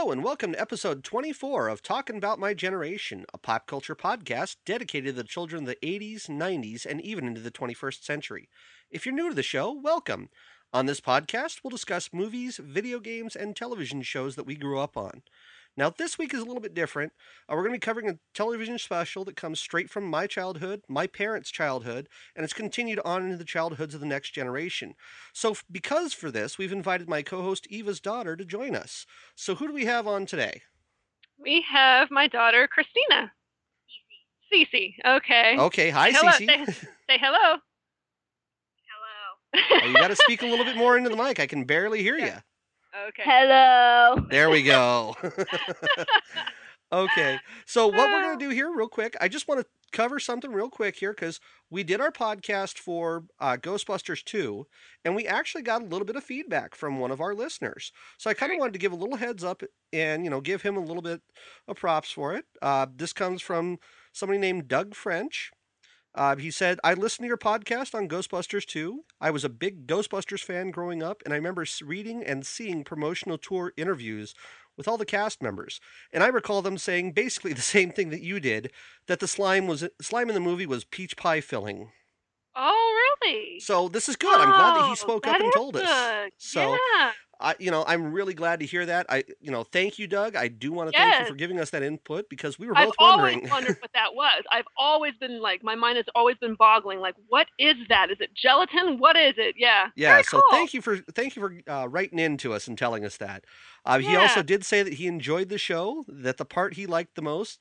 Hello and welcome to episode 24 of Talking About My Generation, a pop culture podcast dedicated to the children of the 80s, 90s, and even into the 21st century. If you're new to the show, welcome. On this podcast, we'll discuss movies, video games, and television shows that we grew up on. Now, this week is a little bit different. Uh, we're going to be covering a television special that comes straight from my childhood, my parents' childhood, and it's continued on into the childhoods of the next generation. So, f- because for this, we've invited my co host Eva's daughter to join us. So, who do we have on today? We have my daughter Christina. Cece. Okay. Okay, hi, Hello, Cece. say- Say hello. Oh, you got to speak a little bit more into the mic. I can barely hear you. Yeah. Okay. Hello. There we go. okay. So what we're going to do here real quick, I just want to cover something real quick here cuz we did our podcast for uh, Ghostbusters 2 and we actually got a little bit of feedback from one of our listeners. So I kind of Great. wanted to give a little heads up and, you know, give him a little bit of props for it. Uh, this comes from somebody named Doug French. Uh, he said, I listened to your podcast on Ghostbusters 2. I was a big Ghostbusters fan growing up, and I remember reading and seeing promotional tour interviews with all the cast members. And I recall them saying basically the same thing that you did that the slime was slime in the movie was peach pie filling. Oh, really? So this is good. I'm glad that he Oh, spoke that up and told us. So yeah. I, you know, I'm really glad to hear that. I, you know, thank you, Doug. I do want to thank you for giving us that input because we were I've both always wondering. wondered what that was. I've always been like, my mind has always been boggling. Like, what is that? Is it gelatin? What is it? Yeah. Yeah, Very so cool. thank you for thank you for uh, writing in to us and telling us that. Uh, He also did say that he enjoyed the show. That the part he liked the most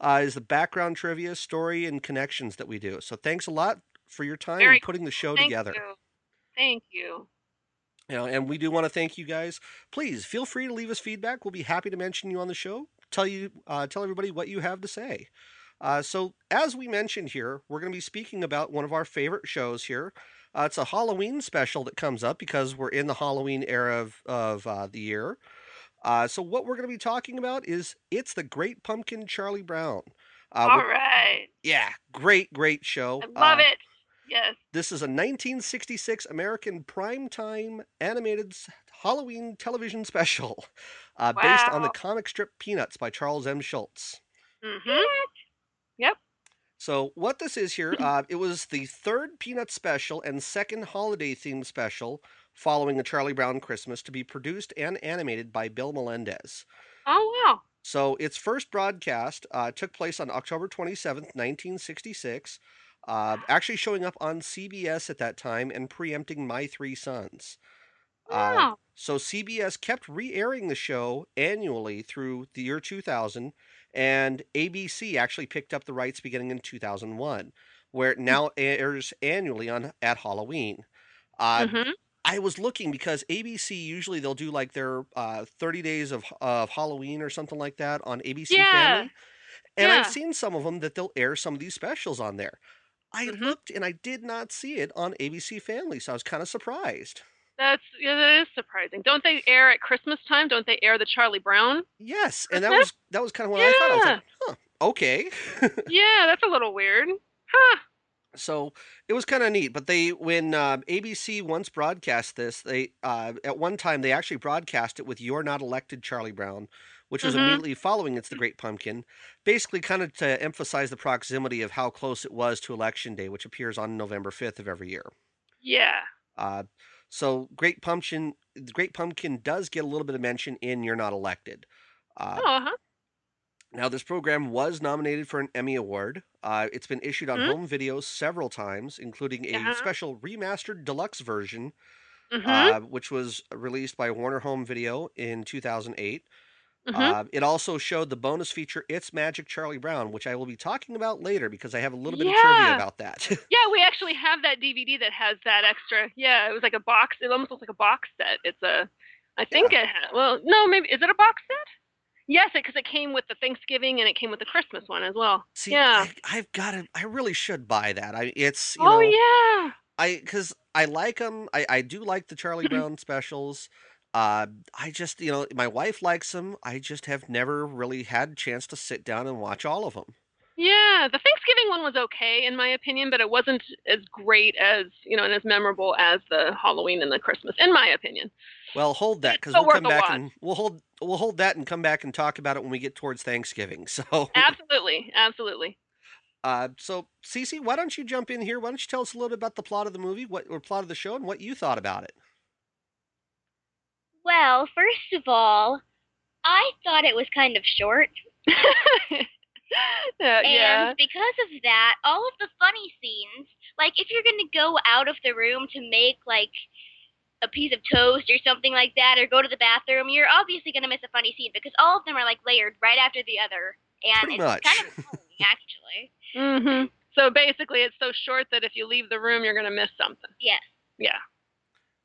uh, is the background trivia, story, and connections that we do. So thanks a lot for your time Very and putting the show Thank together. you. Thank you. You know, and we do want to thank you guys. Please feel free to leave us feedback. We'll be happy to mention you on the show. Tell you, uh, tell everybody what you have to say. Uh, so, as we mentioned here, we're going to be speaking about one of our favorite shows here. Uh, it's a Halloween special that comes up because we're in the Halloween era of, of uh, the year. Uh, so, what we're going to be talking about is it's the Great Pumpkin Charlie Brown. Uh, All yeah, great, great show. I love Uh, it. Yes. this is a 1966 American primetime animated Halloween television special uh, based on the comic strip Peanuts by Charles M. Schulz. Mm-hmm. Yep. So, what this is here, uh, it was the third Peanuts special and second holiday themed special following the Charlie Brown Christmas to be produced and animated by Bill Melendez. Oh, wow. So its first broadcast uh, took place on October 27th, 1966, uh, actually showing up on CBS at that time and preempting My Three Sons. Uh, so CBS kept re-airing the show annually through the year 2000, and ABC actually picked up the rights beginning in 2001, where it now airs annually on at Halloween. Uh, mm-hmm. I was looking because ABC usually they'll do like their uh, 30 days of of Halloween or something like that on ABC Yeah. Family. And I've seen some of them that they'll air some of these specials on there. I Mhm. looked and I did not see it on ABC Family, so I was kind of surprised. That's yeah, that is surprising. Don't they air at Christmas time? Don't they air the Charlie Brown? Yes, and that was that was kind of what I thought. I was like, huh, okay. yeah, that's a little weird. Huh. So it was kind of neat. But they, when uh, ABC once broadcast this, they uh, at one time they actually broadcast it with "You're Not Elected, Charlie Brown," which was Mhm. immediately following "It's the Great Pumpkin," basically kind of to emphasize the proximity of how close it was to Election Day, which appears on November fifth of every year. Yeah. Uh, so Great Pumpkin, the Great Pumpkin does get a little bit of mention in "You're Not Elected." Uh, Oh, huh. now, this program was nominated for an Emmy Award. Uh, it's been issued on Mhm. home video several times, including a Uh-huh. special remastered deluxe version, Mm-hmm. uh, which was released by Warner Home Video in 2008. Mm-hmm. Uh, it also showed the bonus feature "It's Magic Charlie Brown," which I will be talking about later because I have a little bit of trivia about that. yeah, we actually have that DVD that has that extra. Yeah, it was like a box. It almost looks like a box set. It's a. I think it. Ha- well, no, maybe is it a box set? Yes, because it, came with the Thanksgiving and it came with the Christmas one as well. See, Yeah. I, I've got to. I really should buy that. I it's you oh know yeah. I because I like them. I I do like the Charlie Brown specials. Uh, I just you know my wife likes them. I just have never really had a chance to sit down and watch all of them. Yeah, the Thanksgiving one was okay in my opinion, but it wasn't as great as you know and as memorable as the Halloween and the Christmas, in my opinion. Well, hold that because we'll come back and we'll hold we'll hold that and come back and talk about it when we get towards Thanksgiving. So, Absolutely, absolutely. uh, so Cece, why don't you jump in here? Why don't you tell us a little bit about the plot of the movie, what or plot of the show, and what you thought about it? Well, first of all, I thought it was kind of short. yeah, And yeah. because of that, all of the funny scenes, like if you're going to go out of the room to make like a piece of toast or something like that or go to the bathroom, you're obviously going to miss a funny scene because all of them are like layered right after the other. And Pretty it's much. kind of boring, actually. hmm So basically, it's so short that if you leave the room, you're going to miss something. Yes. Yeah.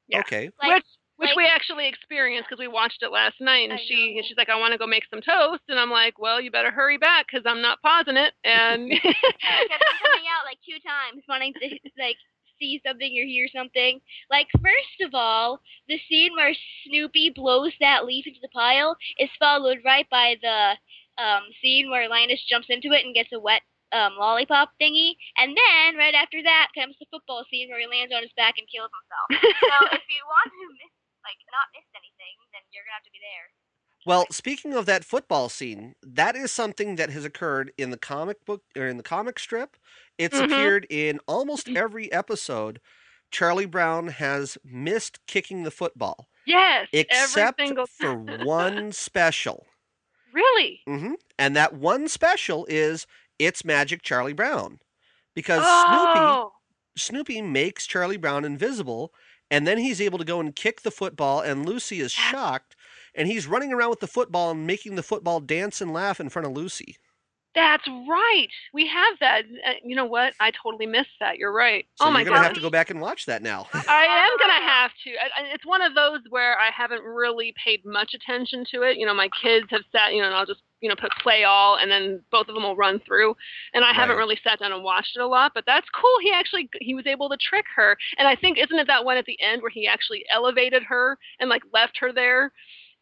Yeah. Okay. Like, which which like- we actually experienced because we watched it last night, and I she know. she's like, I want to go make some toast, and I'm like, well, you better hurry back because I'm not pausing it. And coming out like two times, wanting to like see something or hear something. Like first of all, the scene where Snoopy blows that leaf into the pile is followed right by the um, scene where Linus jumps into it and gets a wet um, lollipop thingy, and then right after that comes the football scene where he lands on his back and kills himself. so if you want to miss like not miss anything, then you're gonna have to be there. Well, speaking of that football scene, that is something that has occurred in the comic book or in the comic strip. It's Mhm. appeared in almost every episode. Charlie Brown has missed kicking the football, yes, except single for one special. really. hmm And that one special is It's Magic Charlie Brown. Because Snoopy Oh, Snoopy makes Charlie Brown invisible, and then he's able to go and kick the football, and Lucy is shocked, and he's running around with the football and making the football dance and laugh in front of Lucy. That's right. We have that. Uh, you know what? I totally missed that. You're right. So oh my god. you're gonna god. have to go back and watch that now. I am gonna have to. I, I- it's one of those where I haven't really paid much attention to it. You know, my kids have sat, you know, and I'll just, you know, put play all, and then both of them will run through, and I haven't really sat down and watched it a lot. But that's cool. He actually he was able to trick her, and I think isn't it that one at the end where he actually elevated her and like left her there?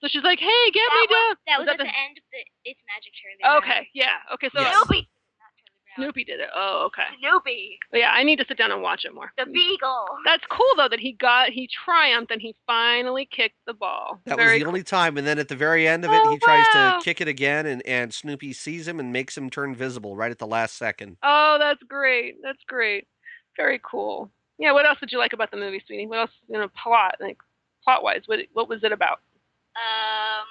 So she's like, "Hey, get me That was, down." that was, Was at that the, end of the It's Magic Charlie. Brown. Okay, yeah, okay. So Yes. Snoopy. Not Charlie Brown. Snoopy did it. Oh, okay. Snoopy. But yeah, I need to sit down and watch it more. The beagle. That's cool though that he got he triumphed and he finally kicked the ball. That Very was the only time, and then at the very end of it, Oh, he tries wow. to kick it again, and, and Snoopy sees him and makes him turn visible right at the last second. Oh, that's great. That's great. Very cool. Yeah. What else did you like about the movie, sweetie? What else? You know, plot like plot wise. What what was it about? Um,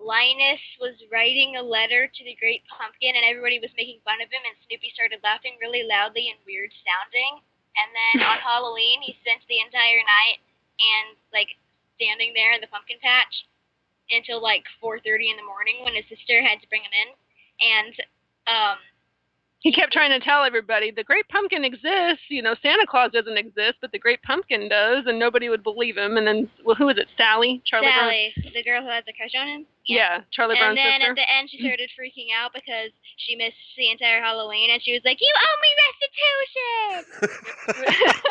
Linus was writing a letter to the Great Pumpkin, and everybody was making fun of him, and Snoopy started laughing really loudly and weird sounding. And then on Halloween, he spent the entire night and like standing there in the pumpkin patch until like 4:30 in the morning when his sister had to bring him in. And um, He kept trying to tell everybody the Great Pumpkin exists. You know, Santa Claus doesn't exist, but the Great Pumpkin does, and nobody would believe him. And then, well, who is it? Sally, Charlie Brown. Sally, the girl who has a crush on him. Yeah, Charlie And Brown's then sister. at the end, she started freaking out because she missed the entire Halloween, and she was like, "You owe me restitution."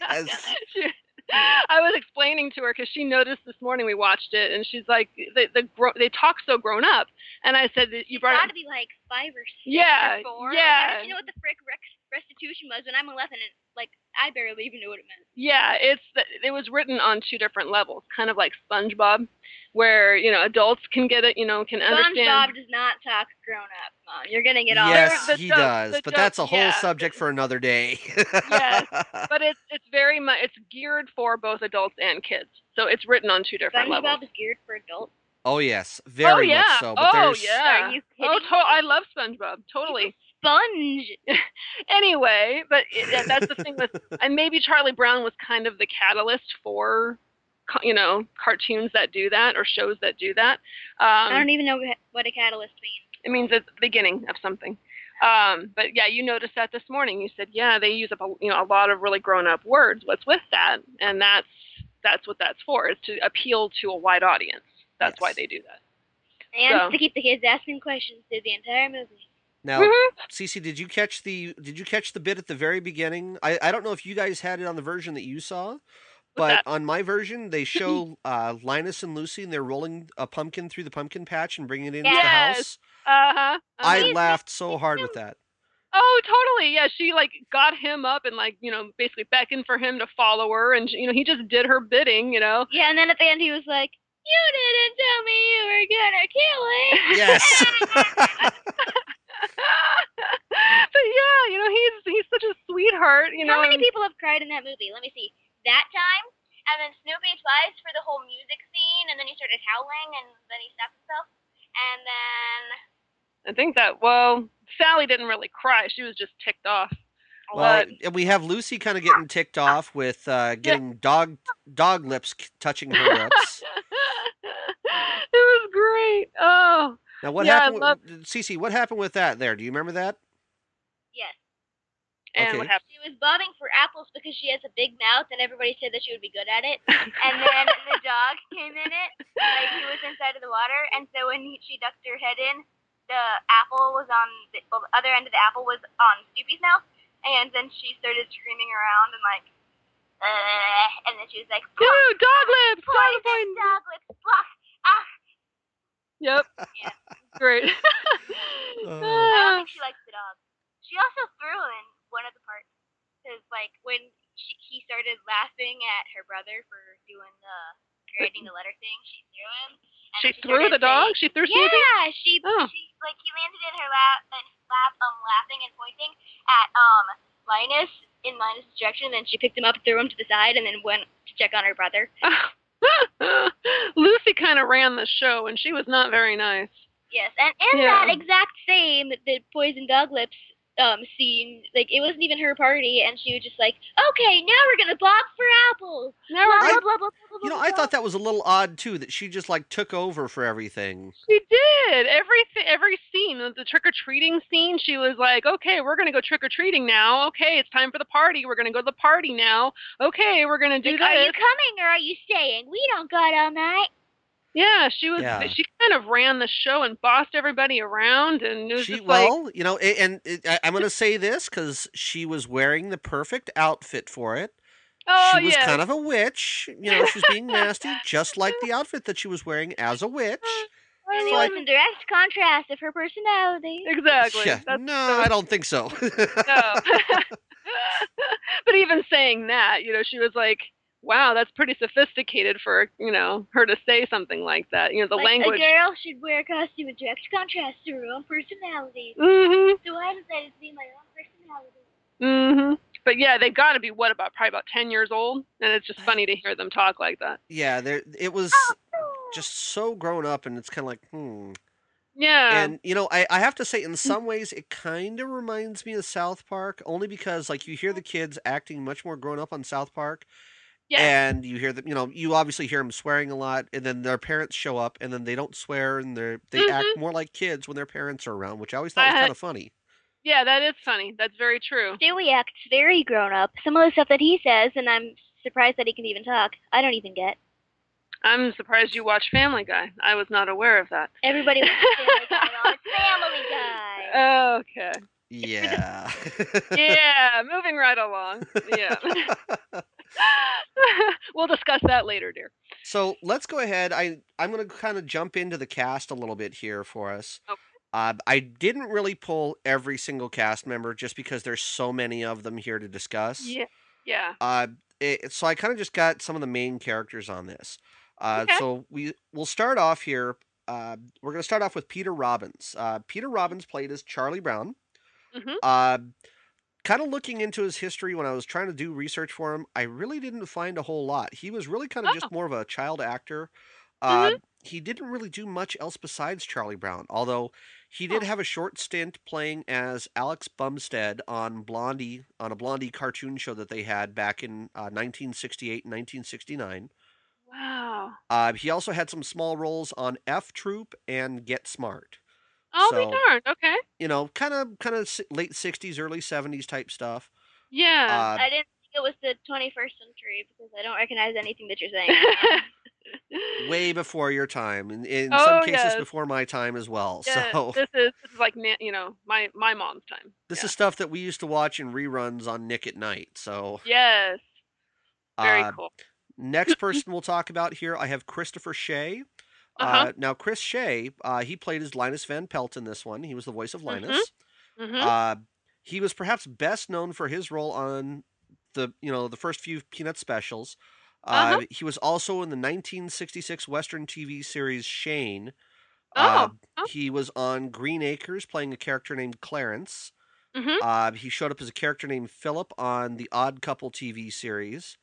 Yes. She- I was explaining to her because she noticed this morning we watched it, and she's like, "The the gro- they talk so grown up," and I said you She's brought got to be like five or six Yeah, or four. Like, yeah. how does know what the frick rex- restitution was when I'm 11 and like I barely even knew what it meant. Yeah, it's the, it was written on two different levels, kind of like SpongeBob, where you know adults can get it, you know, can understand. SpongeBob does not talk grown up, Mom. You're gonna get all yes, the he joke- does, the but joke- that's a whole yeah. subject for another day. Yes, But it's it's very much it's geared for both adults and kids, so it's written on two different levels. SpongeBob is geared for adults. oh yes, very oh yeah, much so. But oh there's yeah. Are you oh, kidding? Oh, to- I love SpongeBob. Totally. Sponge. Anyway, but it, that- that's the thing with, and maybe Charlie Brown was kind of the catalyst for, co- you know, cartoons that do that or shows that do that. I Um, don't even know what a catalyst means. it means it's the beginning of something. Um, but yeah, you noticed that this morning. You said, yeah, they use up a, you know a lot of really grown up words. What's with that? And that's that's what that's for. Is to appeal to a wide audience. That's why they do that. And So- to keep the kids asking questions through the entire movie. Now. Mhm. Cece, did you catch the did you catch the bit at the very beginning? I, I don't know if you guys had it on the version that you saw, but on my version they show uh, Linus and Lucy and they're rolling a pumpkin through the pumpkin patch and bringing it into the house. Uh-huh. I laughed so hard with that. Oh, totally. Yeah, she like got him up and like you know basically beckoned for him to follow her, and you know he just did her bidding. You know. Yeah, and then at the end he was like, You didn't tell me you were gonna kill it. Yes. but yeah, you know, he's he's such a sweetheart, you know. How many people have cried in that movie? Let me see. That time, and then Snoopy twice for the whole music scene, and then he started howling, and then he stopped himself, and then I think that well, Sally didn't really cry. She was just ticked off. Well, But- and we have Lucy kind of getting ticked off with uh, getting dog dog lips touching her lips. it was great. Oh, Now, what Yeah, I happened? love- with, Cece, what happened with that? There, do you remember that? yes, and Okay. what happened? she was bobbing for apples because she has a big mouth, and everybody said that she would be good at it. And then the dog came in it, like he was inside of the water, and so when he, she ducked her head in, the apple was on the well, the other end of the apple was on Snoopy's mouth, and then she started screaming around and like, uh, and then she was like, Dude, dog lips. Dog poison lips. dog lips, blah, ah. Yep. Yeah. Great. I don't Ah. think she likes the dog. She also threw in one of the parts because like when she, he started laughing at her brother for doing the creating the letter thing, she threw him. she she threw started the dog. saying- She threw Snoopy. Yeah, she Oh. she like he landed in her lap and lap um laughing and pointing at um Linus in Linus' direction. Then she picked him up, threw him to the side, and then went to check on her brother. Lucy kind of ran the show, and she was not very nice. Yes, and in Yeah. that exact same the poison dog lips um scene, like it wasn't even her party, and she was just like, "Okay, now we're gonna bob for apples." Now Blah I- blah blah blah blah. You know, blah, I thought that was a little odd too that she just like took over for everything. She did everything. Every scene, the trick or treating scene, she was like, "Okay, we're gonna go trick or treating now. Okay, it's time for the party. We're gonna go to the party now. Okay, we're gonna do Like, this." are you coming or are you staying? We don't got all night. Yeah, she was. Yeah. She kind of ran the show and bossed everybody around, and it was She just like, well, you know, a- and I, I'm going to say this because she was wearing the perfect outfit for it. "Oh she was yeah, kind of a witch. You know, she's being nasty, just like the outfit that she was wearing as a witch. And it like- was in direct contrast of her personality. exactly." Yeah, That's no, so I don't think so. No. but even saying that, you know, she was like, "Wow, that's pretty sophisticated for you know her to say something like that." You know, the like language. a girl should wear a costume in direct contrast to her own personality. Mm-hmm. So I decided to be my own personality. Mm-hmm. But yeah, they've got to be what about probably about ten years old, and it's just funny to hear them talk like that. yeah, there. It was just so grown up, and it's kind of like, hmm. Yeah. And you know, I, I have to say, in some ways, it kind of reminds me of South Park, only because like you hear the kids acting much more grown up on South Park, yeah. and you hear them. You know, you obviously hear them swearing a lot, and then their parents show up, and then they don't swear, and they they act mm-hmm. more like kids when their parents are around, which I always thought was uh-huh. kind of funny. yeah, that is funny. That's very true. Stewie acts very grown up. Some of the stuff that he says, and I'm surprised that he can even talk. I don't even get. I'm surprised you watch Family Guy. I was not aware of that. Everybody wants Family Guy on. Family Guy. Okay. Yeah. Yeah, moving right along. Yeah. we'll discuss that later, dear. So let's go ahead. I I'm going to kind of jump into the cast a little bit here for us. Okay. Uh, I didn't really pull every single cast member just because there's so many of them here to discuss. Yeah. Yeah. Uh, it, so I kind of just got some of the main characters on this. Uh, Okay. So we we'll start off here. Uh, we're going to start off with Peter Robbins. Uh, Peter Robbins played as Charlie Brown. Mhm. Kind of looking into his history when I was trying to do research for him, I really didn't find a whole lot. He was really kind of Oh. just more of a child actor. Uh, Mhm. He didn't really do much else besides Charlie Brown, although he did Oh. have a short stint playing as Alex Bumstead on Blondie, on a Blondie cartoon show that they had back in uh, 1968 and 1969. Wow. Uh, he also had some small roles on F Troop and Get Smart. Oh, So- be darned. Okay. You know, kind of, kind of late '60s, early '70s type stuff. Yeah. Uh, I didn't think it was the 21st century because I don't recognize anything that you're saying. way before your time, and in Oh, some cases yes. before my time as well. yeah, so this is this is like na- you know my my mom's time. this yeah. is stuff that we used to watch in reruns on Nick at Nite. So yes, very uh, cool. next person we'll talk about here, I have Christopher Shea. Uh-huh. Uh, now, Chris Shea, uh, he played as Linus Van Pelt in this one. He was the voice of Mhm. Linus. hmm Uh, he was perhaps best known for his role on the you know the first few Peanut specials. Uh, Uh-huh. He was also in the 1966 Western TV series Shane. Oh. Uh, oh. He was on Green Acres playing a character named Clarence. hmm Uh, he showed up as a character named Philip on the Odd Couple TV series.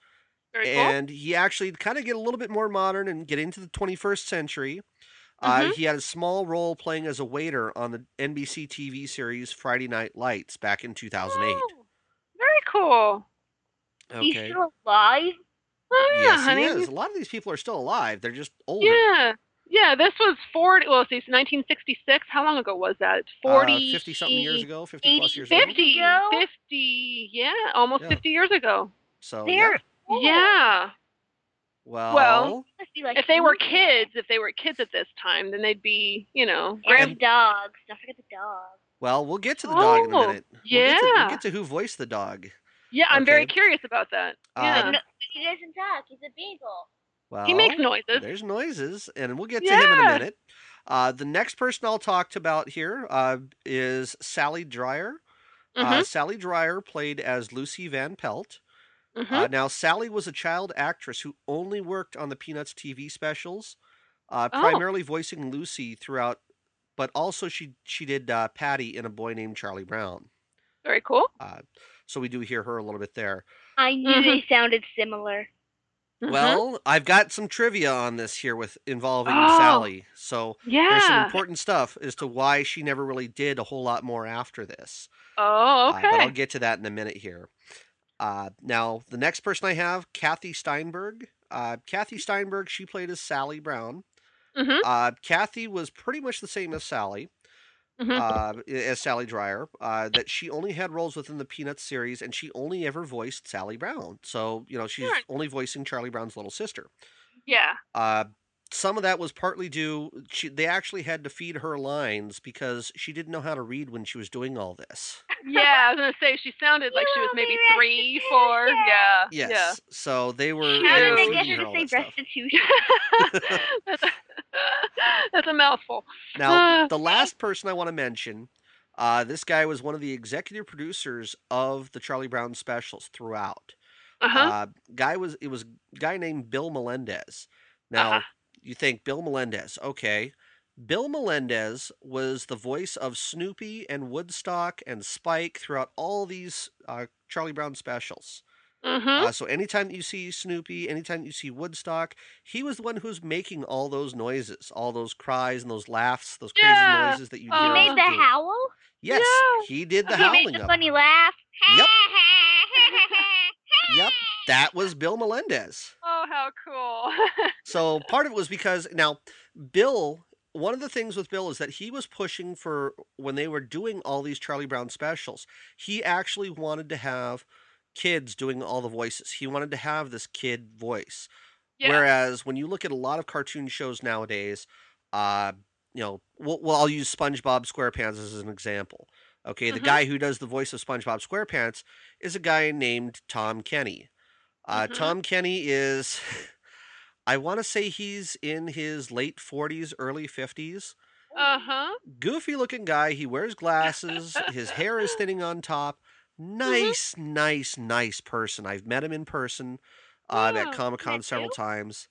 Very cool. and he actually kind of get a little bit more modern and get into the 21st century. Uh, Mhm. He had a small role playing as a waiter on the NBC TV series Friday Night Lights back in 2008. Oh, very cool. He's Okay. still alive. Oh, yeah, yes, honey. he is. A lot of these people are still alive. They're just older. Yeah. Yeah, this was 40, well, see, it's 1966. How long ago was that? 40. 50 something Uh, years ago, 50 plus 80, years ago. 50, ago? 50, yeah, almost Yeah. 50 years ago. So, They're yeah. Old. Yeah. Well, well, like If they were kids, if they were kids at this time, then they'd be, you know, And grand. the dogs. Don't forget the dog. well, we'll get to the dog in a Oh, minute. We'll get to, we'll get to who voiced the dog. Yeah, I'm very curious about that. Um, Yeah. No, he doesn't talk. He's a beagle. Well, he makes noises. There's noises, and we'll get to him in a minute. Uh, the next person I'll talk about here uh, is Sally Dryer. Uh, Mm-hmm. Sally Dryer played as Lucy Van Pelt. Hmm Uh, now, Sally was a child actress who only worked on the Peanuts TV specials, uh, Oh. primarily voicing Lucy throughout, but also she she did uh, Patty in A Boy Named Charlie Brown. Very cool. Uh, so we do hear her a little bit there. I knew Mhm. they sounded similar. Well, I've got some trivia on this here with involving Oh. Sally. So yeah. there's some important stuff as to why she never really did a whole lot more after this. Oh, Uh, but I'll get to that in a minute here. Uh, now, the next person I have, Kathy Steinberg. Uh, Kathy Steinberg, she played as Sally Brown. hmm Uh, Kathy was pretty much the same as Sally, hmm uh, as Sally Dryer. Uh, that she only had roles within the Peanuts series, and she only ever voiced Sally Brown. So you know she's Right. only voicing Charlie Brown's little sister. yeah. Some of that was partly due. She, they actually had to feed her lines because she didn't know how to read when she was doing all this. Yeah, I was gonna say she sounded like she was maybe three, four. restitution. Yeah. Yes. So they were. How they How were did they get her to say that restitution? That's, a, that's a mouthful. Now, Uh, the last person I want to mention, uh, this guy was one of the executive producers of the Charlie Brown specials throughout. Uh-huh. Uh, guy was it was a guy named Bill Melendez. Now, Uh-huh. You think Bill Melendez, okay? Bill Melendez was the voice of Snoopy and Woodstock and Spike throughout all these uh, Charlie Brown specials. hmm Uh, so anytime you see Snoopy, anytime you see Woodstock, he was the one who's making all those noises, all those cries and those laughs, those crazy Yeah. noises that you Oh. He made the do. howl. Yes, Yeah. he did the he howling made the funny laugh. Yep. Yep, that was Bill Melendez. Oh, how cool. So part of it was because now Bill, one of the things with Bill is that he was pushing for when they were doing all these Charlie Brown specials, he actually wanted to have kids doing all the voices. He wanted to have this kid voice. yeah. Whereas when you look at a lot of cartoon shows nowadays, uh, you know, well, well, I'll use SpongeBob SquarePants as an example. Okay, the Mhm. guy who does the voice of SpongeBob SquarePants is a guy named Tom Kenny. Uh, Mhm. Tom Kenny is, I want to say he's in his late 40s, early 50s. Uh-huh. Goofy looking guy. He wears glasses. his hair is thinning on top. Mm-hmm. Nice, nice, nice person. I've met him in person uh, Yeah, at Comic Con several you? times.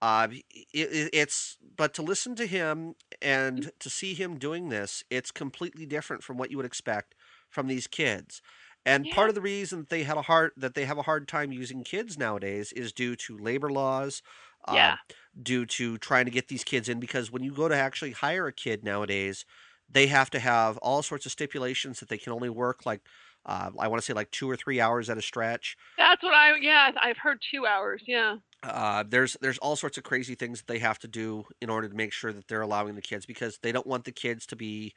Uh, it, it, it's but to listen to him and to see him doing this, it's completely different from what you would expect from these kids. And part of the reason that they had a hard that they have a hard time using kids nowadays is due to labor laws. Uh, Yeah. Due to trying to get these kids in, because when you go to actually hire a kid nowadays, they have to have all sorts of stipulations that they can only work like uh, I want to say like two or three hours at a stretch. That's what I yeah, I've heard 2 hours. Yeah. Uh, there's there's all sorts of crazy things that they have to do in order to make sure that they're allowing the kids because they don't want the kids to be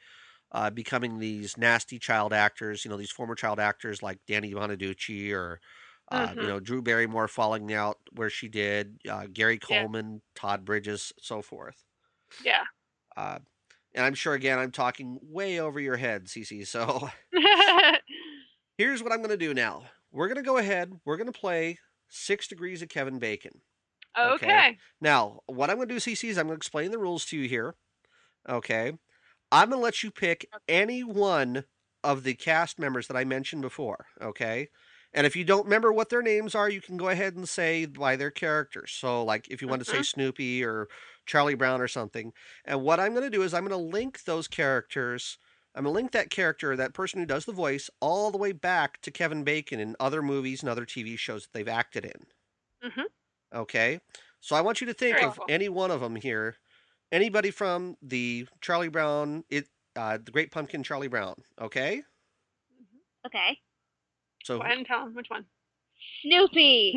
uh, becoming these nasty child actors. You know, these former child actors like Danny Bonaducci or uh, you Mhm. know Drew Barrymore falling out where she did, uh, Gary Yeah. Coleman, Todd Bridges, so forth. Yeah. Uh, and I'm sure again I'm talking way over your head, Cece. So here's what I'm going to do now. We're going to go ahead. We're going to play Six Degrees of Kevin Bacon. Okay. okay. Now, what I'm going to do, Cece, is I'm going to explain the rules to you here. Okay. I'm going to let you pick any one of the cast members that I mentioned before. Okay. And if you don't remember what their names are, you can go ahead and say by their characters. So, like if you want to say Mhm. Snoopy or Charlie Brown or something. And what I'm going to do is I'm going to link those characters. I'm going to link that character, that person who does the voice, all the way back to Kevin Bacon in other movies and other TV shows that they've acted in. Mhm. Okay. So I want you to think Very of cool. any one of them here. Anybody from the Charlie Brown, it, uh, the Great Pumpkin Charlie Brown. Okay. Okay. So Go ahead and tell him which one. Snoopy.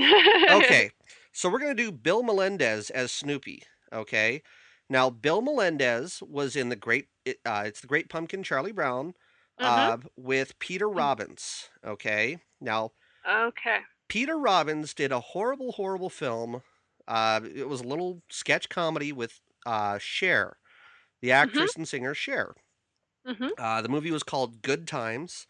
okay. So we're going to do Bill Melendez as Snoopy. Okay. Now, Bill Melendez was in the Great, it- uh, it's the Great Pumpkin Charlie Brown Mhm. uh, with Peter Robbins. Okay. Now, Okay. Peter Robbins did a horrible, horrible film. Uh, it was a little sketch comedy with uh, Cher, the actress and singer Cher. Mhm. Uh, the movie was called Good Times,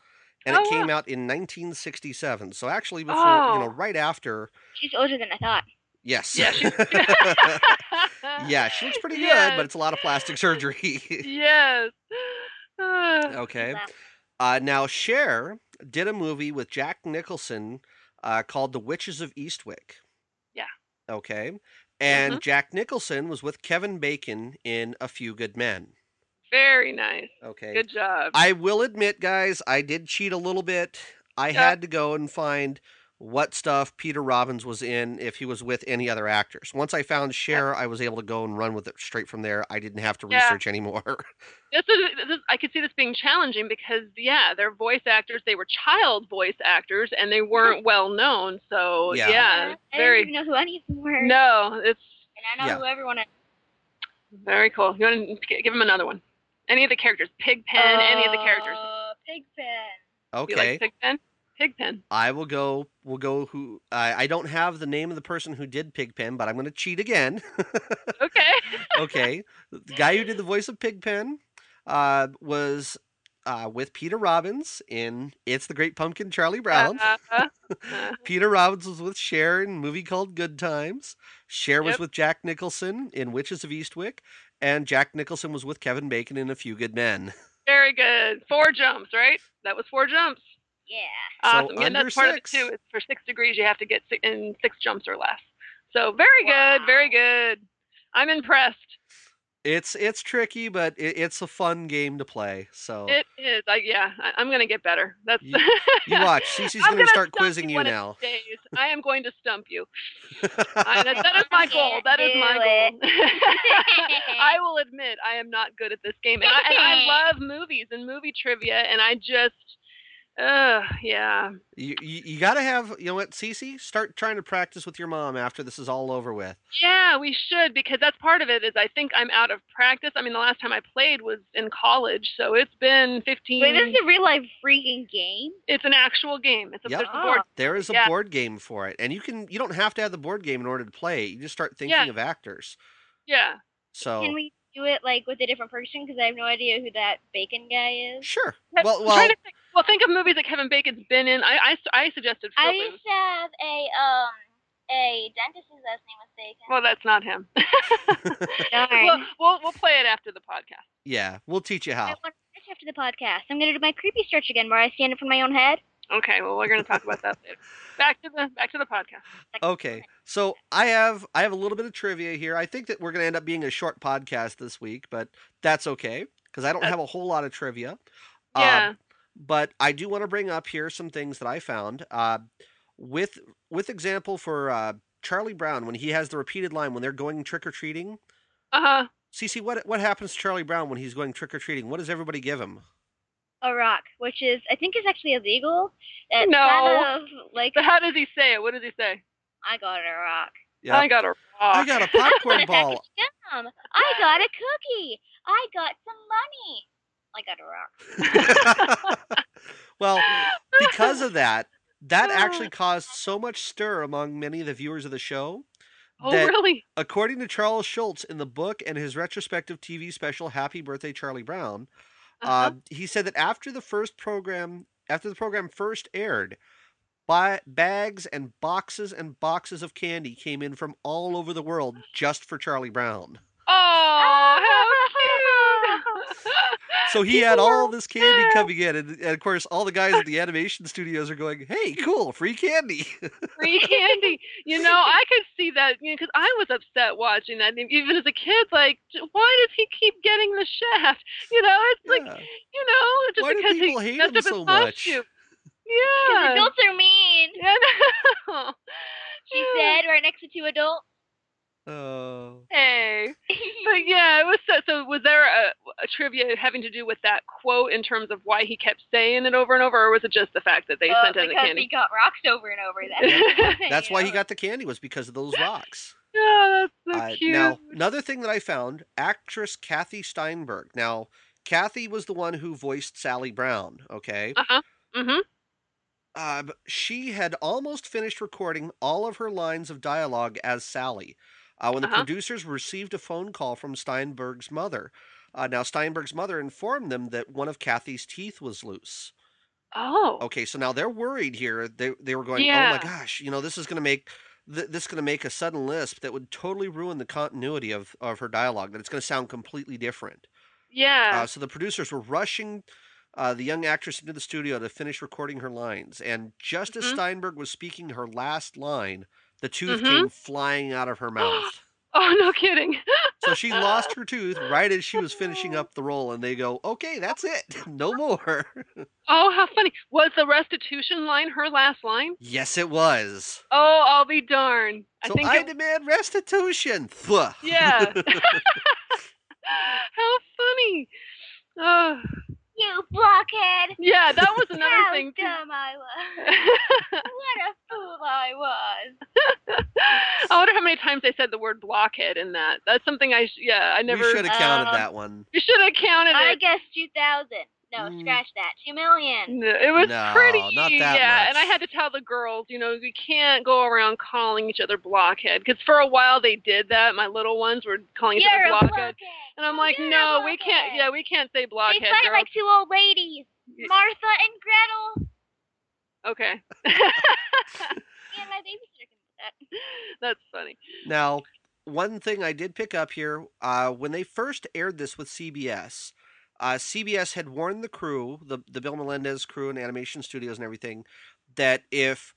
and Oh, it came wow. out in 1967. So actually, before you know, Oh. right after, She's older than I thought. yes, Yeah, she's yeah, she looks pretty good, but it's a lot of plastic surgery. yes. Okay. Uh, now, Cher did a movie with Jack Nicholson uh, called The Witches of Eastwick. Yeah. Okay. Mm-hmm. And Jack Nicholson was with Kevin Bacon in A Few Good Men. very nice. Okay. Good job. I will admit, guys, I did cheat a little bit. I Yeah. had to go and find what stuff Peter Robbins was in if he was with any other actors. Once I found Cher, I was able to go and run with it straight from there. I didn't have to Yeah. research anymore. this is, this is I could see this being challenging because yeah, they're voice actors. They were child voice actors and they weren't well known. So Yeah. yeah, I very don't even know who any of them were. no, it's And I know Yeah. who everyone is. very cool. You want to give him another one? Any of the characters? Pigpen. any of the characters? Uh, Pigpen. You Okay. like Pigpen? Pigpen. I will go. We'll go. Who I, I don't have the name of the person who did Pigpen, but I'm going to cheat again. Okay. okay, the guy who did the voice of Pigpen uh, was uh, with Peter Robbins in "It's the Great Pumpkin." Charlie Brown. Uh, uh, Peter Robbins was with Cher in a movie called Good Times. Cher was Yep. with Jack Nicholson in Witches of Eastwick, and Jack Nicholson was with Kevin Bacon in A Few Good Men. very good. Four jumps, right? That was four jumps. Yeah. So Awesome. yeah, under that's part six. of it too. It's for six degrees, you have to get in six jumps or less. So very good, very good. I'm impressed. It's it's tricky, but it, it's a fun game to play. So It is. I, yeah, I, I'm gonna get better. That's. You- you watch. Cece's I'm going to start quizzing you one now. days. I am going to stump you. I, that, that is my goal. That is my goal. I will admit I am not good at this game, and I, and I love movies and movie trivia, and I just, uh, yeah. You, you, you got to have, you know what, Cece? Start trying to practice with your mom after this is all over with. Yeah, we should because that's part of it. Is I think I'm out of practice. I mean, the last time I played was in college, so it's been 15. Wait, this is a real life freaking game? it's an actual game. It's a, Yep. there's a board. There is a Yeah. board game for it, and you can you don't have to have the board game in order to play. You just start thinking Yeah. of actors. Yeah. So Can we do it like with a different person? Because I have no idea who that bacon guy is. sure. I'm Well, well, think, well, think of movies that Kevin Bacon's been in. I, I, I suggested I used to have a um a dentist whose last name was Bacon. Well, that's not him. Darn. well, we'll we'll play it after the podcast. yeah, we'll teach you I how. want to after the podcast. I'm gonna do my creepy stretch again, where I stand up on my own head. Okay, well, we're going to talk about that later. Back to the back to the podcast. Like, Okay, so I have I have a little bit of trivia here. I think that we're going to end up being a short podcast this week, but that's okay because I don't That's- have a whole lot of trivia. Yeah. Um, but I do want to bring up here some things that I found. Uh, with with example for uh, Charlie Brown when he has the repeated line when they're going trick or treating. Uh huh. Cece, what what happens to Charlie Brown when he's going trick or treating? What does everybody give him? A rock, which is I think is actually illegal. It's No. kind of like So how does he say it? What does he say? I got a rock. Yeah. I got a rock. I got a popcorn ball. a pack of gum. I got a cookie. I got some money. I got a rock. well, because of that, that actually caused so much stir among many of the viewers of the show oh, that, really? according to Charles Schulz in the book and his retrospective TV special "Happy Birthday, Charlie Brown," Uh-huh. uh, he said that after the first program, after the program first aired, ba- bags and boxes and boxes of candy came in from all over the world just for Charlie Brown. oh! So he had all this candy yeah. coming in, and, and of course, all the guys at the animation studios are going, "Hey, cool, free candy." free candy. You know, I could see that you know because I was upset watching that. Even as a kid, like, why does he keep getting the shaft? You know, it's like you know, just Why do people he hate him so much? costume. Because Yeah. adults are mean. Yeah. She Yeah. said, right next to two adults. Oh. Hey, but yeah, it was so. So was there a, a trivia having to do with that quote in terms of why he kept saying it over and over, or was it just the fact that they Uh, sent in the candy? because candy? he got rocks over and over. That. That's why he got the candy was because of those rocks. Yeah, that's so Uh, cute. now, another thing that I found, actress Kathy Steinberg. Now, Kathy was the one who voiced Sally Brown. Okay. Uh huh. Mhm. Uh, but she had almost finished recording all of her lines of dialogue as Sally uh, when the Uh-huh. producers received a phone call from Steinberg's mother. Uh, now, Steinberg's mother informed them that one of Kathy's teeth was loose. Oh. Okay, so now they're worried here. They they were going, oh my gosh, you know, this is going to make th- this is going to make a sudden lisp that would totally ruin the continuity of of her dialogue. That it's going to sound completely different. Yeah. Uh, so the producers were rushing uh, the young actress into the studio to finish recording her lines, and just as Mhm. Steinberg was speaking her last line, the tooth Mhm. came flying out of her mouth. oh, no kidding. so she lost her tooth right as she was finishing up the role, and they go, "Okay, that's it, no more." Oh, how funny. Was the restitution line her last line? yes, it was. Oh, I'll be darned. So I think I it, demand restitution. Yeah. how funny. Oh, You blockhead. yeah, that was another How thing. too. dumb I was. What a fool I was. I wonder how many times they said the word blockhead in that. That's something I, sh- yeah, I never. we should have counted um, that one. You should have counted I it. I guess 2,000. No, Mm. scratch that. 2 million. No, It was No, pretty, not that yeah. And I had to tell the girls, you know, we can't go around calling each other blockhead because for a while they did that. My little ones were calling each You're a other blockhead. blockhead, and I'm like, You're no, we can't. Yeah, we can't say They blockhead, fight girls. like two old ladies. Martha and Gretel. Okay, And my babysitter can do that. that's funny. Now, one thing I did pick up here uh, when they first aired this with CBS, uh, CBS had warned the crew, the the Bill Melendez crew and animation studios and everything, that if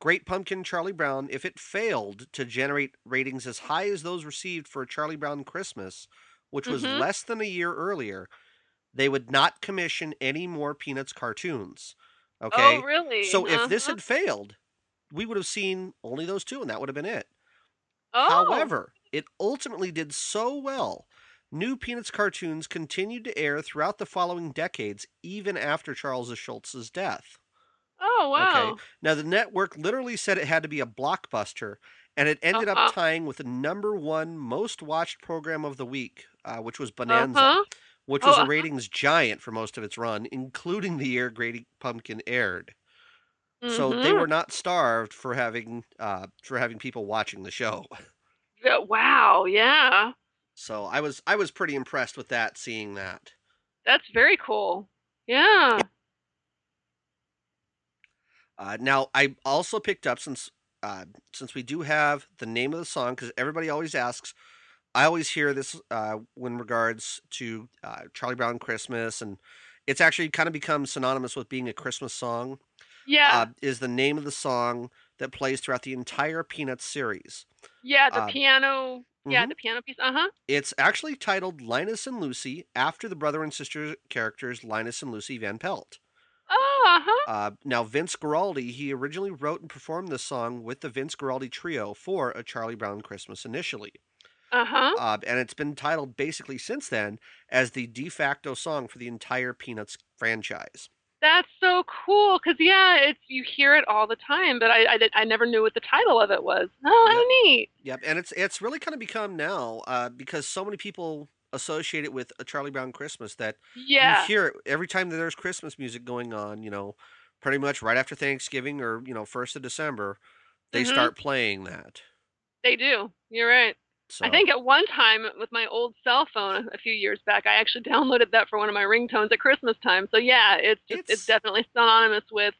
Great Pumpkin Charlie Brown, if it failed to generate ratings as high as those received for Charlie Brown Christmas, which was Mhm. less than a year earlier, they would not commission any more Peanuts cartoons. Okay. Oh, really? So if this Uh-huh. had failed, we would have seen only those two, and that would have been it. oh. However, it ultimately did so well. New Peanuts cartoons continued to air throughout the following decades, even after Charles Schulz's death. oh wow. Okay. Now, the network literally said it had to be a blockbuster, and it ended Uh-huh. up tying with the number one most watched program of the week, uh, which was Bonanza, Uh-huh. which was Oh, a uh-huh. ratings giant for most of its run, including the year Great Pumpkin aired. So they Mhm. were not starved for having uh, for having people watching the show. Wow. Yeah. So I was I was pretty impressed with that, seeing that. That's very cool. Yeah. Uh, now I also picked up since uh, since we do have the name of the song because everybody always asks. I always hear this uh, when regards to uh, Charlie Brown Christmas, and it's actually kind of become synonymous with being a Christmas song. Yeah. Uh, is the name of the song that plays throughout the entire Peanuts series. yeah. The uh, piano. Yeah. mhm. The piano piece. Uh huh. It's actually titled Linus and Lucy after the brother and sister characters Linus and Lucy Van Pelt. Oh. Uh huh. Uh, now, Vince Guaraldi, he originally wrote and performed this song with the Vince Guaraldi Trio for A Charlie Brown Christmas initially. Uh huh. Uh, and it's been titled basically since then as the de facto song for the entire Peanuts franchise. That's so cool. Cause yeah, it's you hear it all the time, but I I, did, I never knew what the title of it was. Oh, how neat. Yep, and it's it's really kind of become now uh, because so many people associate it with A Charlie Brown Christmas that Yeah. you hear it every time that there's Christmas music going on, you know, pretty much right after Thanksgiving or, you know, 1st of December, they Mhm. start playing that. They do. You're right. So I think at one time with my old cell phone a few years back, I actually downloaded that for one of my ringtones at Christmas time. So yeah, it's just it's, It's- definitely synonymous with,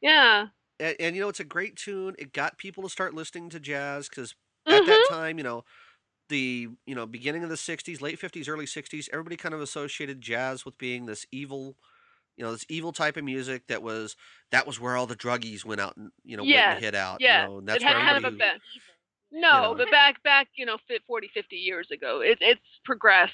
yeah. and, and you know it's a great tune. It got people to start listening to jazz cuz at that Mhm. time, you know, the you know beginning of the 60s late 50s early 60s everybody kind of associated jazz with being this evil you know this evil type of music that was that was where all the druggies went out and you know went and hit out yeah, you know and that's it had where kind of a everybody bit. No, know. but back back you know, fit 40, 50 years ago, it, it's progressed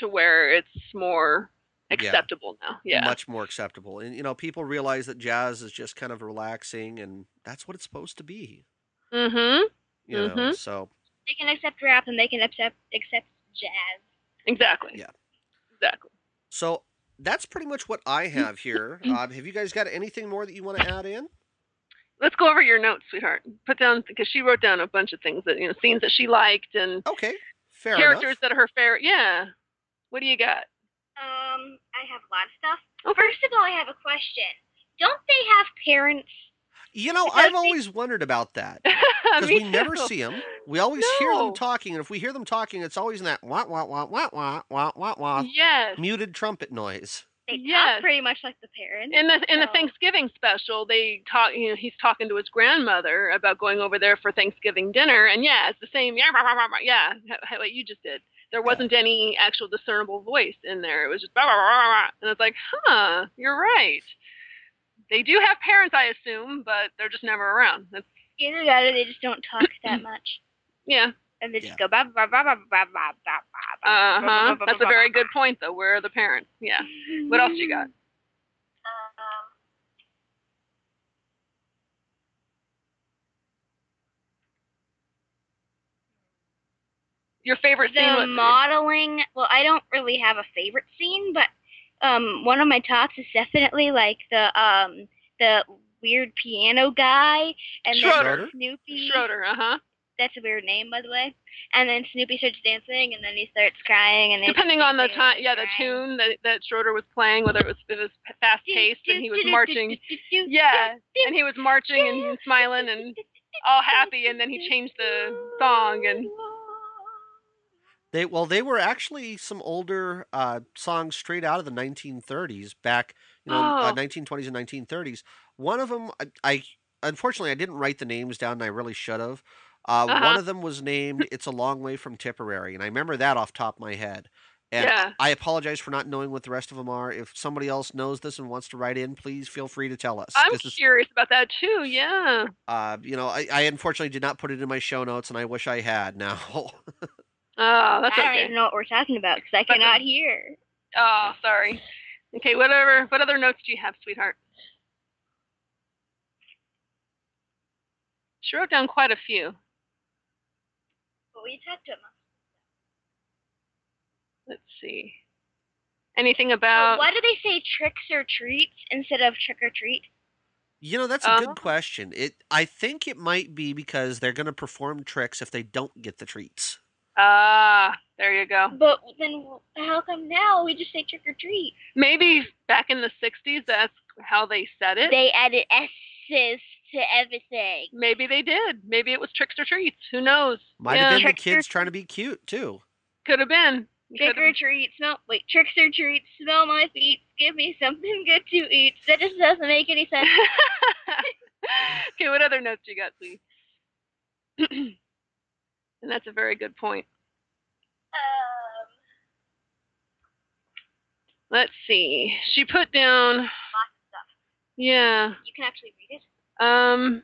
to where it's more Yeah. acceptable now. Yeah. much more acceptable and you know people realize that jazz is just kind of relaxing and that's what it's supposed to be mm-hmm. you know Mhm. so They can accept rap and they can accept accept jazz. Exactly. Yeah. Exactly. so that's pretty much what i have here um, have you guys got anything more that you want to add in Let's go over your notes, sweetheart. Put down because she wrote down a bunch of things that you know, scenes that she liked and okay fair characters enough that are her favorite. Yeah. What do you got? Um, I have a lot of stuff. Okay. First of all, I have a question. Don't they have parents? you know Because i've they- always wondered about that because we never see them. We always hear them talking, and if we hear them talking, it's always in that wah wah wah wah wah wah wah wah Yes. muted trumpet noise. They Yes. talk pretty much like the parents. In the in the Thanksgiving special, they talk. You know, he's talking to his grandmother about going over there for Thanksgiving dinner, and yeah, it's the same. Yeah, rah, rah, rah, yeah, ha- ha- what you just did. There wasn't any actual discernible voice in there. It was just rah, rah, rah, rah. and it's like, huh, you're right. They do have parents, I assume, but they're just never around. That's Either that or they just don't talk that much. yeah and they just yeah. go blah blah blah blah blah blah blah. Uh huh. That's a very good point, though. Where are the parents? Yeah. What else you got? Your favorite scene? The modeling. Well, I don't really have a favorite scene, but um, one of my tops is definitely like the um, the weird piano guy and Schroeder. then Snoopy. Schroeder, uh huh. That's a weird name, by the way. And then Snoopy starts dancing, and then he starts crying, and Depending on the time, yeah, the tune that that Schroeder was playing, whether it was it was fast paced and he was marching, yeah, and he was marching and smiling and all happy, and then he changed the song and They well, they were actually some older uh, songs straight out of the 1930s, back you know, uh, Oh. 1920s and 1930s. One of them, I, I unfortunately I didn't write the names down, and I really should have. Uh, One Uh-huh. of them was named "It's a Long Way from Tipperary," and I remember that off top of my head. And Yeah. I apologize for not knowing what the rest of them are. If somebody else knows this and wants to write in, please feel free to tell us. I'm This is curious about that too. Yeah. Uh, you know, I, I unfortunately did not put it in my show notes, and I wish I had. Now, Oh, that's I don't even know what we're talking about because I But, cannot um, hear. Oh, sorry. Okay, whatever. What other notes do you have, sweetheart? She wrote down quite a few. But we talked about. Let's see. Anything Oh, about? why do they say tricks or treats instead of trick or treat? you know, that's a good question. It, I think it might be because they're going to perform tricks if they don't get the treats. Ah, there you go. But then how come now we just say trick or treat? Maybe back in the '60s, that's how they said it. They added S's to everything. Maybe they did. Maybe it was tricks or treats. Who knows? Might yeah, have been the Tricks or kids trying to be cute too. could have been. Trick or treat, smell. Wait, tricks or treats, smell my feet, give me something good to eat. That just doesn't make any sense. okay, what other notes you got, sweetie? and that's a very good point. um, Let's see. She put down. lots of stuff. Yeah. You can actually read it. Um.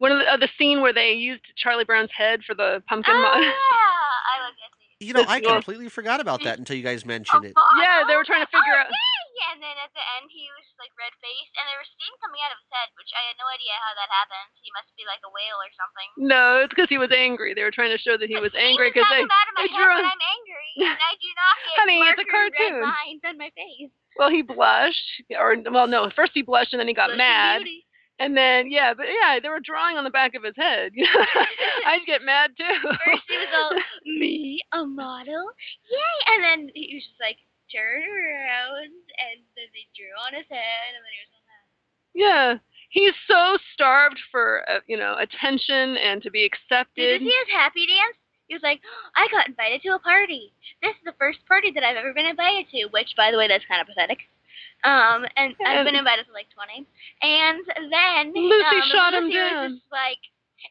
One of the, uh, the scene where they used Charlie Brown's head for the pumpkin. oh, mo- yeah, I like that scene. You know, I completely forgot about that until you guys mentioned it. Yeah, they were trying to figure oh, out- Yeah, yeah, and then at the end he was like red faced, and there was steam coming out of his head, which I had no idea how that happened. He must be like a whale or something. no, it's because he was angry. They were trying to show that he was angry because they. not come out of my they head drew when I'm angry, and I do not get Honey, it's a cartoon. red lines on my face. Well, he blushed, or well, no. First he blushed, and then he got Blushing mad, beauty. And then yeah, but yeah, they were drawing on the back of his head. I'd get mad too. First he was all me, a model, yay, and then he was just like turn around, and then they drew on his head, and then he was all mad. Yeah, he's so starved for uh, you know attention and to be Did accepted. you see his happy dance? He was like, I got invited to a party. This is the first party that I've ever been invited to, which, by the way, that's kind of pathetic. Um, and I've been invited to like 20. And then Lucy um, shot him Lucy was down. just like,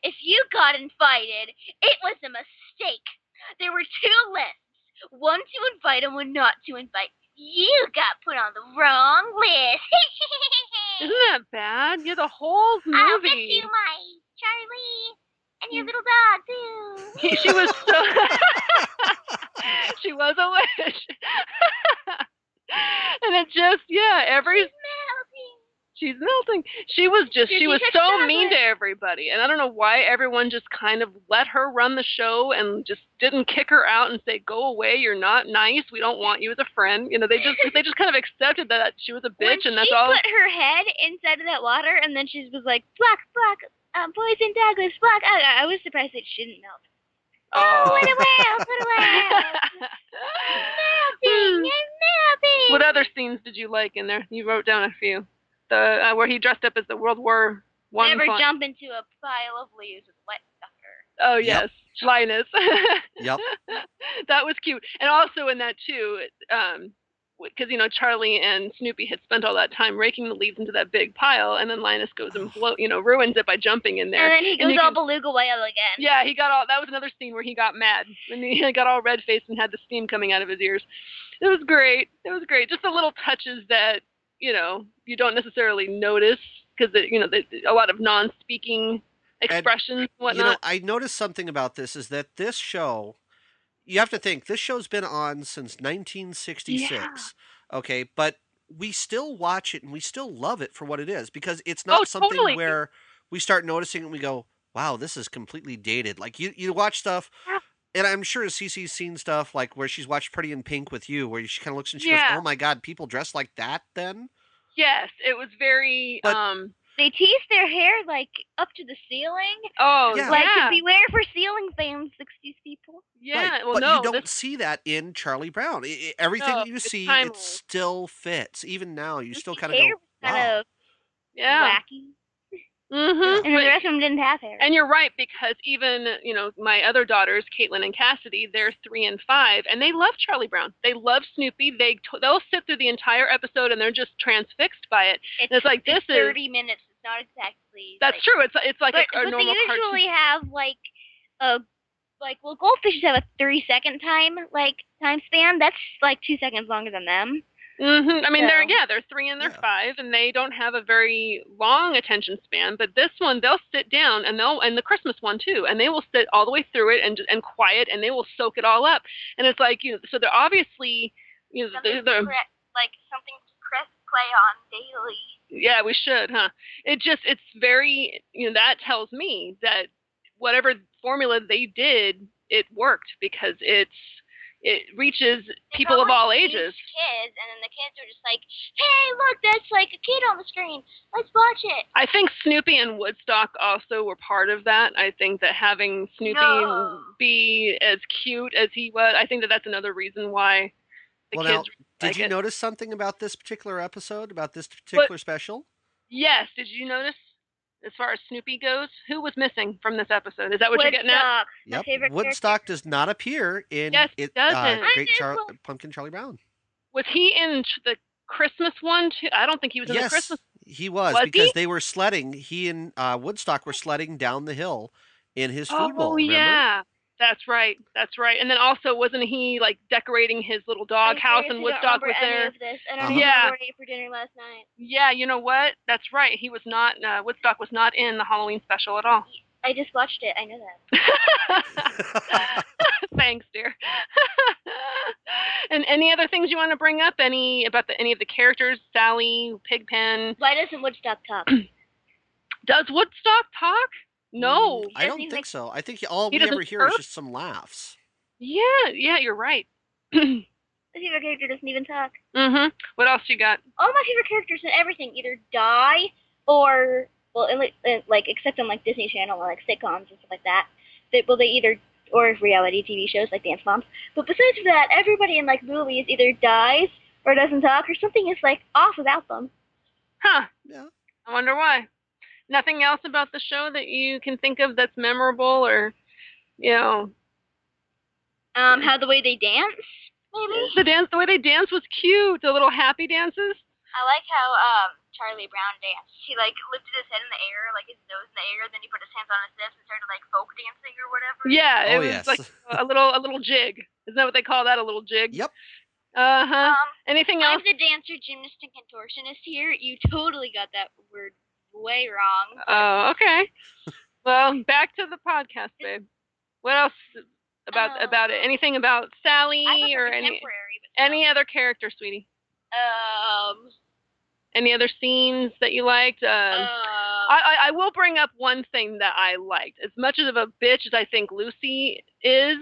if you got invited, it was a mistake. there were two lists. One to invite and one not to invite. You got put on the wrong list. Isn't that bad? You're the whole movie. I'll you my Charlie and your little dog too. She was so. she was a witch. and it just, yeah, every Melting. She's melting. She was just Did she was so mean to everybody. And I don't know why everyone just kind of let her run the show and just didn't kick her out and say, Go away, you're not nice, we don't want you as a friend. You know, they just they just kind of accepted that she was a bitch when and that's all. she put her head inside of that water and then she was like, black, black, um, poison Douglas, black. I, I was surprised that she didn't melt. Oh, what a whale, what a whale. Melting and melting. what other scenes did you like in there? You wrote down a few. The uh, where he dressed up as the World War One. Never fly- jump into a pile of leaves with wet sucker. Oh Yep. yes, Linus. Yep. that was cute, and also in that too, um, because you know Charlie and Snoopy had spent all that time raking the leaves into that big pile, and then Linus goes and blow, you know, ruins it by jumping in there. And then he goes all can- beluga whale again. Yeah, he got all. That was another scene where he got mad and he got all red faced and had the steam coming out of his ears. It was great. It was great. Just the little touches that you know you don't necessarily notice because you know the, a lot of non-speaking expressions and You whatnot. know, I noticed something about this is that this show, you have to think, this show's been on since 1966. Okay, but we still watch it and we still love it for what it is because it's not Oh, something totally. where we start noticing and we go, wow, this is completely dated. Like you, you watch stuff. Yeah. And I'm sure Cece's seen stuff like where she's watched Pretty in Pink with you, where she kind of looks and she Yeah. goes, "Oh my God, people dress like that." Then Yes, it was very But- um They tease their hair like up to the ceiling. oh Yeah. Like yeah. beware for ceiling fans, 60s people. yeah. Right, Well but no, you don't this- see that in Charlie Brown. I- I- everything No, you see, it still fits. Even now, you still kind of hair go, was kind wow. of yeah. wacky. Mm-hmm. And the rest of them didn't have hair. And you're right because even you know my other daughters, Caitlin and Cassidy, they're three and five, and they love Charlie Brown. They love Snoopy. They t- they'll sit through the entire episode and they're just transfixed by it. it's, And it's like this is 30 minutes. It's not exactly. that's like, true. It's it's like but, a, a but normal they cartoon. usually have like a like well goldfishes have a 30 second time like time span. That's like two seconds longer than them. Mm-hmm. I mean, they're yeah, they're three and they're Yeah. five, and they don't have a very long attention span. But this one, they'll sit down and they'll and the Christmas one too, and they will sit all the way through it and and quiet, and they will soak it all up. And it's like you know, so they're obviously you know they're, they're cre- like something to press play on daily. Yeah, we should, huh? It just it's very you know that tells me that whatever formula they did, it worked because it's it reaches They people got, of like, all huge ages. Kids, and then the kids are just like, "Hey, look, that's like a kid on the screen. Let's watch it." I think Snoopy and Woodstock also were part of that. I think that having Snoopy No. be as cute as he was, I think that that's another reason why the Well, now, kids Did like you it. notice something about this particular episode, about this particular special? Yes, did you notice as far as Snoopy goes, who was missing from this episode? Is that what you're getting at? Woodstock, my Yep. favorite Woodstock does not appear in Yes, it, doesn't. Uh, Great Char- look. Pumpkin Charlie Brown. Was he in the Christmas one too? I don't think he was in the yes, Christmas. he was, Was because he? they were sledding. He and uh, Woodstock were sledding down the hill in his food Oh bowl. Remember? yeah, that's right, that's right. And then also wasn't he like decorating his little dog I'm house and Woodstock was there? Of this. I don't Uh-huh. Yeah. remember what I ate for dinner last night. Yeah, you know what? That's right. He was not. Uh, Woodstock was not in the Halloween special at all. I just watched it. I know that. Thanks, dear. and any other things you want to bring up? Any about the, any of the characters? Sally, Pigpen. Why doesn't Woodstock talk? Does Woodstock talk? No. I don't think make- so. I think all He we ever doesn't hear is just some laughs. Yeah, yeah, you're right. My favorite character doesn't even talk. Mm-hmm. What else you got? All my favorite characters in everything either die or well, in, like- in, like except on like Disney Channel or like sitcoms and stuff like that. They, well, they either or reality TV shows like Dance Moms. But besides that, everybody in like movies either dies or doesn't talk or something is like off about them. Huh. Yeah. I wonder why. Nothing else about the show that you can think of that's memorable or, you know, Um, how the way they dance, maybe. the dance, the way they dance was cute. The little happy dances. I like how um Charlie Brown danced. He like lifted his head in the air, like his nose in the air, then he put his hands on his hips and started like folk dancing or whatever. Yeah, it Oh, was yes. like a little a little jig. Isn't that what they call that? A little jig. Yep. Uh huh. Um, Anything else? I'm the dancer, gymnast, and contortionist here. You totally got that word way wrong. Oh, okay. Well, back to the podcast, babe. What else about Uh, about it? Anything about Sally or any any other character, sweetie? um, Any other scenes that you liked? Um, uh, I, I, I will bring up one thing that I liked. As much of a bitch as I think Lucy is,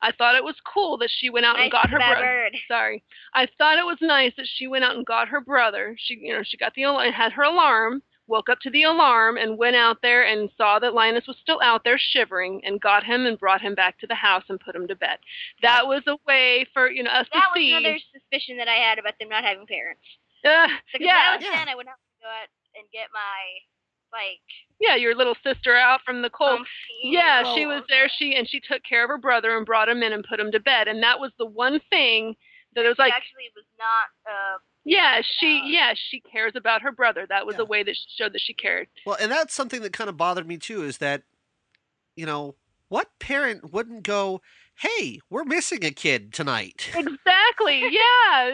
I thought it was cool that she went out nice and got her brother. Sorry, I thought it was nice that she went out and got her brother. She, you know, she got the alarm, had her alarm, woke up to the alarm, and went out there and saw that Linus was still out there shivering, and got him and brought him back to the house and put him to bed. That was a way for you know us That to was another suspicion that I had about them not having parents. Uh, Because yeah, I was Yeah. ten, I would have to go out and get my like yeah, your little sister out from the cold. Yeah, she was there. She and she took care of her brother and brought him in and put him to bed. And that was the one thing that it was like, actually was not. Uh, yeah, she, yeah, she cares about her brother. That was Yeah. a way that she showed that she cared. Well, and that's something that kind of bothered me too is that, you know, what parent wouldn't go, hey, we're missing a kid tonight? Exactly. Yeah.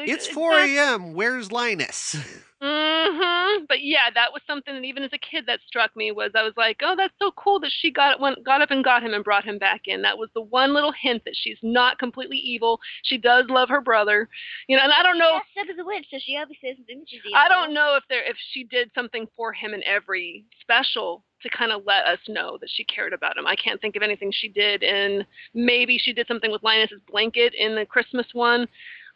It's 4 a.m. Where's Linus? Mm-hmm. But yeah, that was something that even as a kid that struck me was I was like, oh, that's so cool that she got went got up and got him and brought him back in. That was the one little hint that she's not completely evil. She does love her brother. You know, and I don't know. Step is a witch, so she obviously some images. I don't know if there if she did something for him in every special to kind of let us know that she cared about him. I can't think of anything she did and maybe she did something with Linus's blanket in the Christmas one.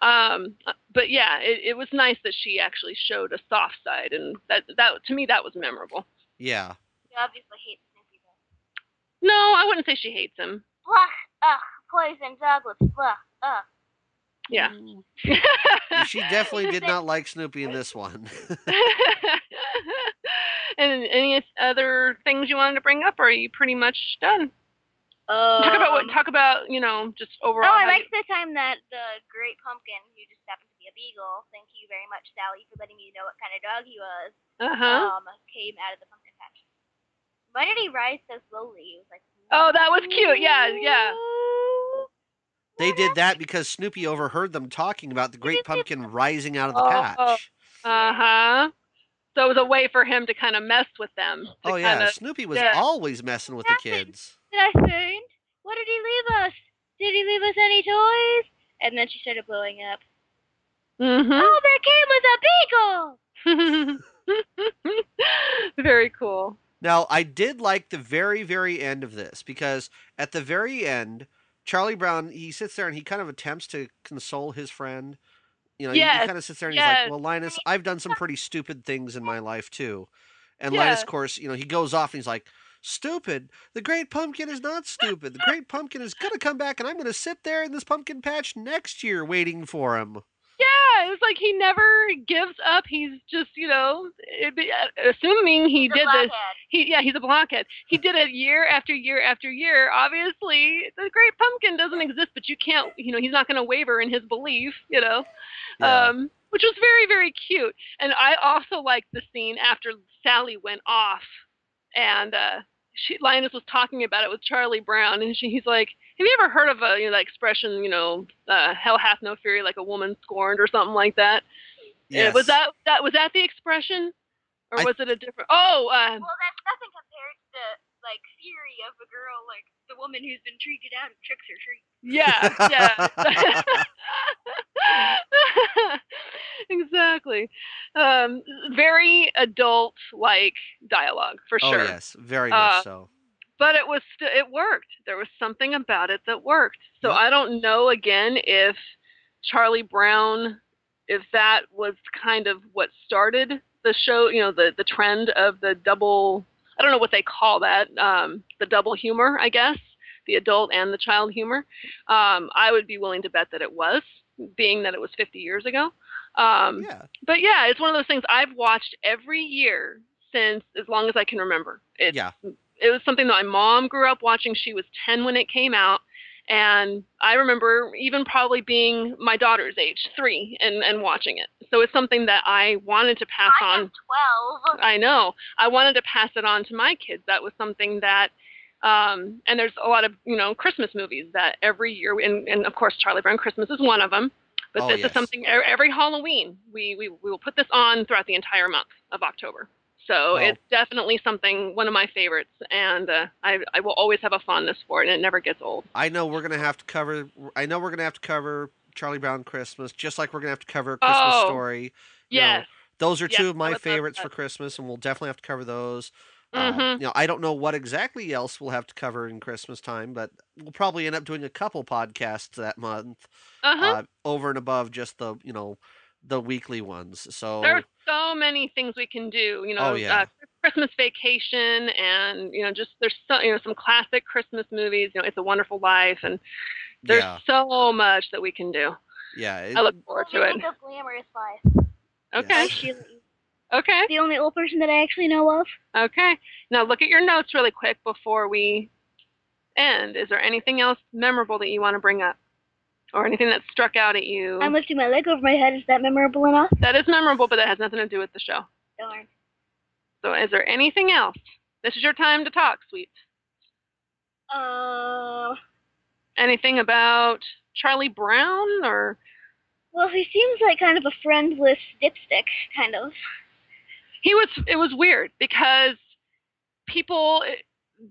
Um, but yeah, it, it was nice that she actually showed a soft side, and that that to me that was memorable. yeah. She obviously hates Snoopy though. No, I wouldn't say she hates him. Blah, ugh, poison doglets, blah, ugh. Yeah. She definitely did not like Snoopy in this one. and any other things you wanted to bring up, or are you pretty much done? Um, talk about what talk about you know just overall. Oh, I how you- liked the time that the Great Pumpkin, who just happened to be a beagle, thank you very much, Sally, for letting me know what kind of dog he was, Uh-huh. um, came out of the pumpkin patch. Why did he rise so slowly? He was like, Oh, that was cute. Yeah, yeah. they did that because Snoopy overheard them talking about the Great Pumpkin rising out of the Oh. patch. Uh huh. So it was a way for him to kind of mess with them. Oh, yeah. Kinda, Snoopy was yeah. always messing with the kids. Did I faint? What did he leave us? Did he leave us any toys? And then she started blowing up. hmm Oh, there came with a beagle! Very cool. Now, I did like the very, very end of this because at the very end, Charlie Brown, he sits there and he kind of attempts to console his friend. You know, he- he, kind of sits there and he's like, Well, Linus, I've done some pretty stupid things in my life too. And Linus, of course, you know, he goes off and he's like, Stupid. The Great Pumpkin is not stupid. The Great Pumpkin is going to come back and I'm going to sit there in this pumpkin patch next year waiting for him. Yeah, it was like he never gives up. He's just, you know, it, be- uh, assuming he The did this. He, yeah, he's a blockhead. He did it year after year after year. Obviously, the Great Pumpkin doesn't exist, but you can't, you know, he's not going to waver in his belief, you know. Yeah. um, which was very very cute. And I also liked the scene after Sally went off, and uh, she, Linus was talking about it with Charlie Brown, and she, he's like, "Have you ever heard of a you know that expression, you know, uh, hell hath no fury like a woman scorned or something like that?" Uh, Was that that was that the expression, or I- was it a different? Oh, uh, Well, that's nothing compared to the like fury of a girl, like the woman who's been treated out of tricks or treats. yeah, yeah. exactly. Um, very adult like dialogue for sure. oh, sure. yes. Very Uh, much so. But it was st- it worked. There was something about it that worked. So Yep. I don't know again if Charlie Brown if that was kind of what started the show, you know, the the trend of the double I don't know what they call that, um, the double humor, I guess, the adult and the child humor. Um, I would be willing to bet that it was, being that it was 50 years ago. Um, yeah. but yeah, it's one of those things I've watched every year since as long as I can remember. It's, Yeah. It was something that my mom grew up watching. She was 10 when it came out, And I remember even probably being my daughter's age, three, and, and watching it. So it's something that I wanted to pass I on. am twelve. I know. I wanted to pass it on to my kids. That was something that, um, and there's a lot of you know Christmas movies that every year, and, and of course Charlie Brown Christmas is one of them. But Oh, this yes. is something every Halloween we, we we will put this on throughout the entire month of October. So it's definitely something one of my favorites, and uh, I I will always have a fondness for it, and it never gets old. I know we're gonna have to cover. I know we're gonna have to cover Charlie Brown Christmas, just like we're gonna have to cover Christmas Oh, Story. You know, Those are Yes, two of my favorites for Christmas, and we'll definitely have to cover those. Uh, Mhm. you know, I don't know what exactly else we'll have to cover in Christmas time, but we'll probably end up doing a couple podcasts that month, Uh huh. uh, over and above just the you know the weekly ones. So There are so many things we can do. You know, Oh, yeah. uh, Christmas Vacation, and you know, just there's so you know some classic Christmas movies. You know, It's a Wonderful Life, and there's yeah, so much that we can do. yeah, it- I look forward to it. Think of Glamorous Life. Okay, Yes. Okay, The only old person that I actually know of. okay. Now look at your notes really quick before we end. Is there anything else memorable that you want to bring up, or anything that struck out at you? I'm lifting my leg over my head. Is that memorable enough? that is memorable, but that has nothing to do with the show. Darn. So, is there anything else? This is your time to talk, sweet. Uh, Anything about Charlie Brown or well, he seems like kind of a friendless dipstick, kind of. he was it was weird because people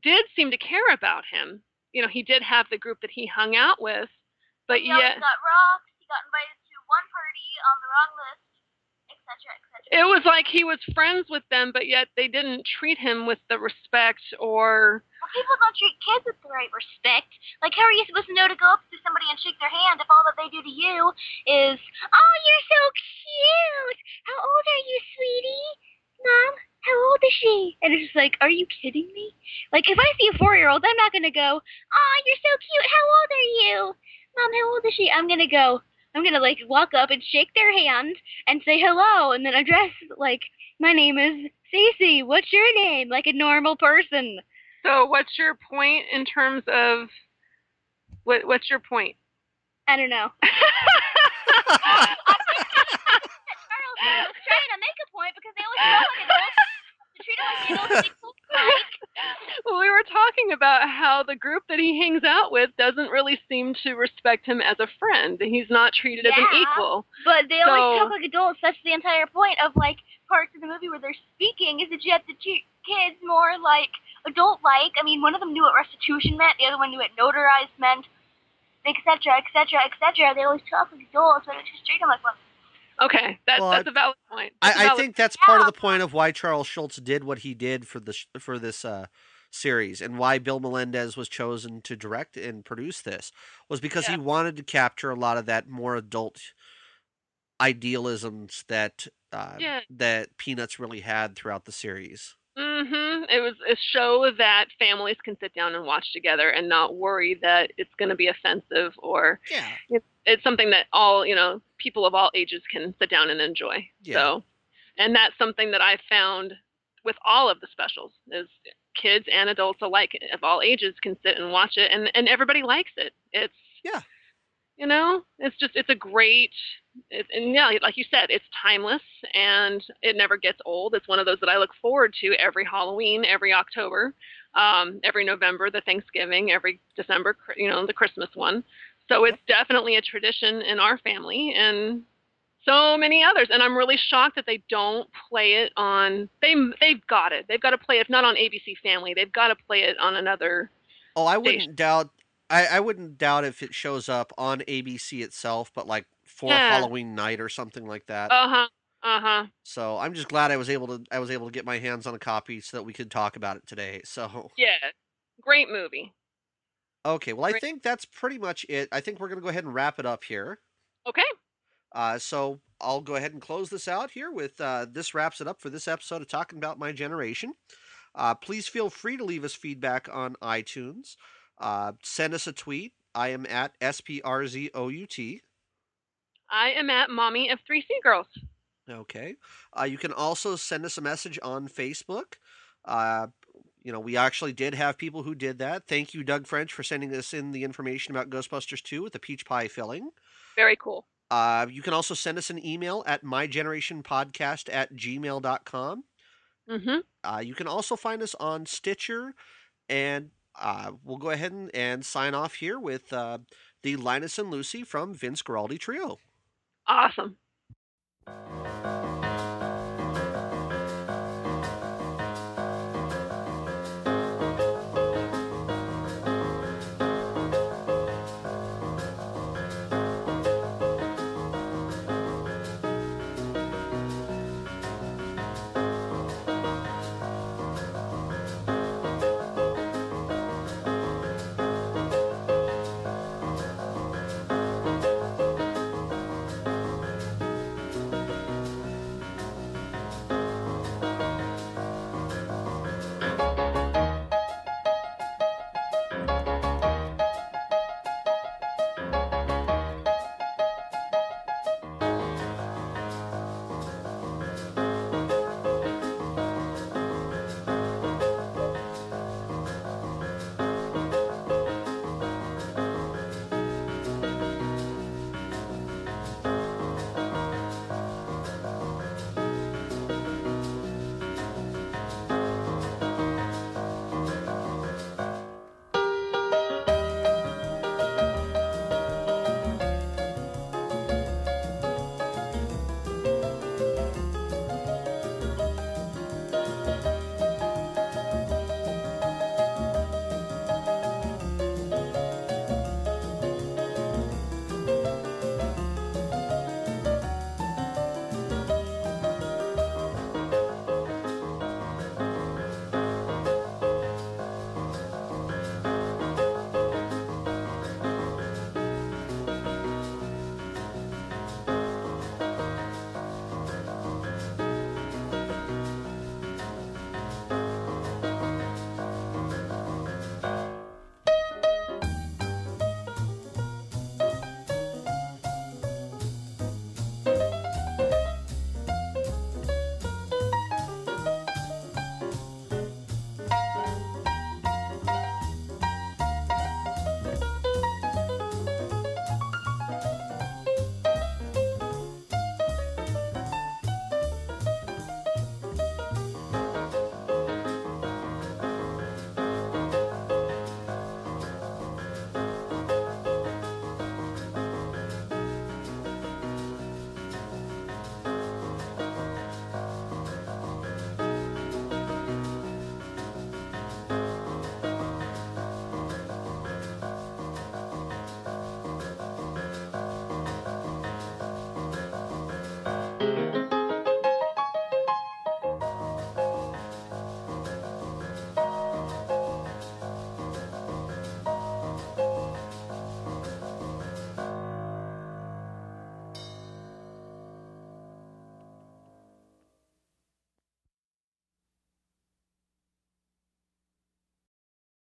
did seem to care about him. You know, he did have the group that he hung out with, but he yet got rocks. He got invited to one party on the wrong list, etc., etc. it was like he was friends with them, but yet they didn't treat him with the respect or Well, people don't treat kids with the right respect. Like, how are you supposed to know to go up to somebody and shake their hand if all that they do to you is, oh, you're so cute. How old are you, sweetie? Mom, how old is she? And it's just like, are you kidding me? Like, if I see a four-year-old, I'm not gonna go, oh, you're so cute. How old are you? Mom, how old is she? I'm gonna go. I'm gonna like walk up and shake their hand and say hello, and then address like, my name is Cece. What's your name? Like a normal person. so what's your point in terms of what what's your point? I don't know. Charles was trying to make a point because they always feel like adults. To treat them like adults equals like. Well, we were talking about how the group that he hangs out with doesn't really seem to respect him as a friend. He's not treated as an Yeah. equal. But they always talk like adults. That's the entire point of like parts of the movie where they're speaking is that you have to treat kids more like adult-like. I mean, one of them knew what restitution meant. The other one knew what notarized meant, etc., etc., etc. They always talk like adults, but just treat them like one. Okay, that, Well, that's a valid point. That's I, I valid- think that's part of the point of why Charles Schulz did what he did for this for this uh, series, and why Bill Melendez was chosen to direct and produce this was because he wanted to capture a lot of that more adult idealisms that uh, Yeah. that Peanuts really had throughout the series. Mm-hmm. It was a show that families can sit down and watch together and not worry that it's going to be offensive or Yeah, it's something that all you know people of all ages can sit down and enjoy. Yeah. So, and that's something that I found with all of the specials is kids and adults alike of all ages can sit and watch it, and and everybody likes it. It's Yeah. You know, it's just it's a great, it, and yeah, like you said, it's timeless and it never gets old. It's one of those that I look forward to every Halloween, every October, um, every November, the Thanksgiving, every December, you know, the Christmas one. So it's definitely a tradition in our family and so many others. And I'm really shocked that they don't play it on. They they've got it. They've got to play it. If not on ABC Family, they've got to play it on another. Oh, I wouldn't doubt. I, I wouldn't doubt if it shows up on ABC itself, but like for Yeah. Halloween night or something like that. Uh huh. Uh huh. so I'm just glad I was able to I was able to get my hands on a copy so that we could talk about it today. So Yeah. Great movie. okay, well I think that's pretty much it. I think we're gonna go ahead and wrap it up here. Okay. Uh, so I'll go ahead and close this out here with uh, this wraps it up for this episode of talking about my generation. Uh, please feel free to leave us feedback on iTunes. Uh, send us a tweet. I am at sprzout. I am at Mommy of Three Sea Girls. Okay. Uh, you can also send us a message on Facebook. Uh, You know, we actually did have people who did that. Thank you, Doug French, for sending us in the information about Ghostbusters 2 with the peach pie filling. Very cool. Uh, you can also send us an email at mygenerationpodcast at gmail.com. Mm-hmm. Uh, you can also find us on Stitcher, and uh, we'll go ahead and, and sign off here with uh, the Linus and Lucy from Vince Guaraldi Trio. Awesome.